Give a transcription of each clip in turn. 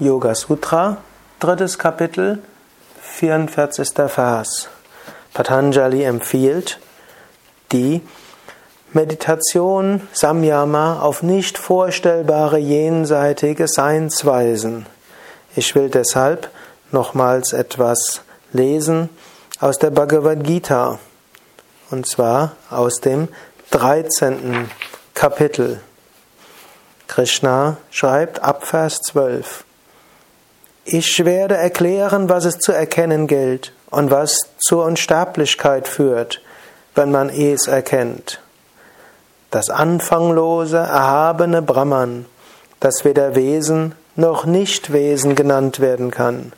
Yoga Sutra, drittes Kapitel, 44. Vers. Patanjali empfiehlt die Meditation Samyama auf nicht vorstellbare jenseitige Seinsweisen. Ich will deshalb nochmals etwas lesen aus der Bhagavad Gita, und zwar aus dem 13. Kapitel. Krishna schreibt ab Vers 12. Ich werde erklären, was es zu erkennen gilt und was zur Unsterblichkeit führt, wenn man es erkennt. Das anfanglose, erhabene Brahman, das weder Wesen noch Nichtwesen genannt werden kann.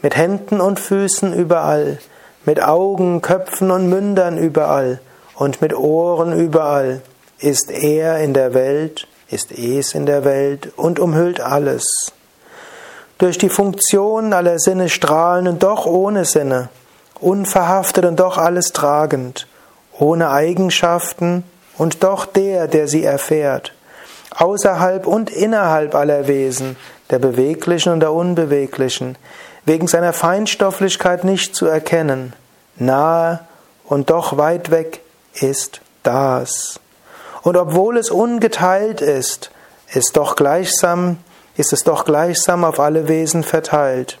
Mit Händen und Füßen überall, mit Augen, Köpfen und Mündern überall und mit Ohren überall, ist er in der Welt, ist es in der Welt und umhüllt alles durch die Funktion aller Sinne strahlen und doch ohne Sinne, unverhaftet und doch alles tragend, ohne Eigenschaften und doch der, der sie erfährt, außerhalb und innerhalb aller Wesen, der beweglichen und der unbeweglichen, wegen seiner Feinstofflichkeit nicht zu erkennen, nahe und doch weit weg ist das. Und obwohl es ungeteilt ist, ist doch gleichsam ist es doch gleichsam auf alle Wesen verteilt.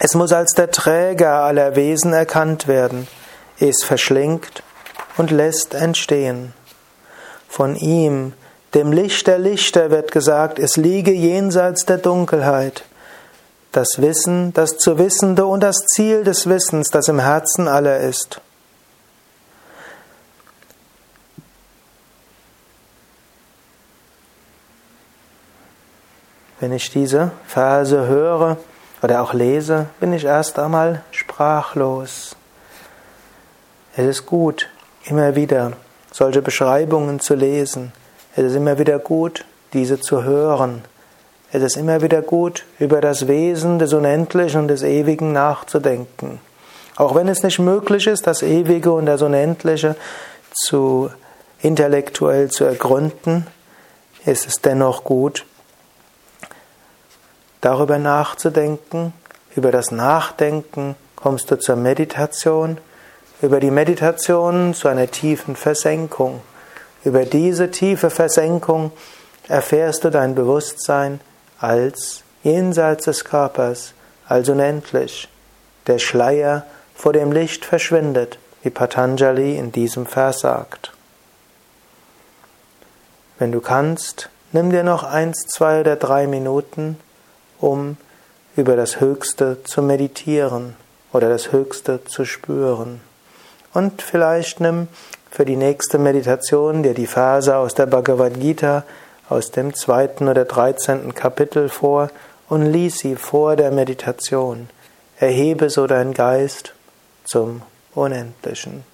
Es muss als der Träger aller Wesen erkannt werden. Es verschlingt und lässt entstehen. Von ihm, dem Licht der Lichter, wird gesagt, es liege jenseits der Dunkelheit. Das Wissen, das zu Wissende und das Ziel des Wissens, das im Herzen aller ist. Wenn ich diese Verse höre oder auch lese, bin ich erst einmal sprachlos. Es ist gut, immer wieder solche Beschreibungen zu lesen. Es ist immer wieder gut, diese zu hören. Es ist immer wieder gut, über das Wesen des Unendlichen und des Ewigen nachzudenken. Auch wenn es nicht möglich ist, das Ewige und das Unendliche zu intellektuell zu ergründen, ist es dennoch gut, darüber nachzudenken. Über das Nachdenken kommst du zur Meditation, über die Meditation zu einer tiefen Versenkung. Über diese tiefe Versenkung erfährst du dein Bewusstsein als jenseits des Körpers, als unendlich. Der Schleier vor dem Licht verschwindet, wie Patanjali in diesem Vers sagt. Wenn du kannst, nimm dir noch eins, zwei oder drei Minuten um über das Höchste zu meditieren oder das Höchste zu spüren. Und vielleicht nimm für die nächste Meditation dir die Verse aus der Bhagavad Gita aus dem zweiten oder dreizehnten Kapitel vor und lies sie vor der Meditation. Erhebe so dein Geist zum Unendlichen.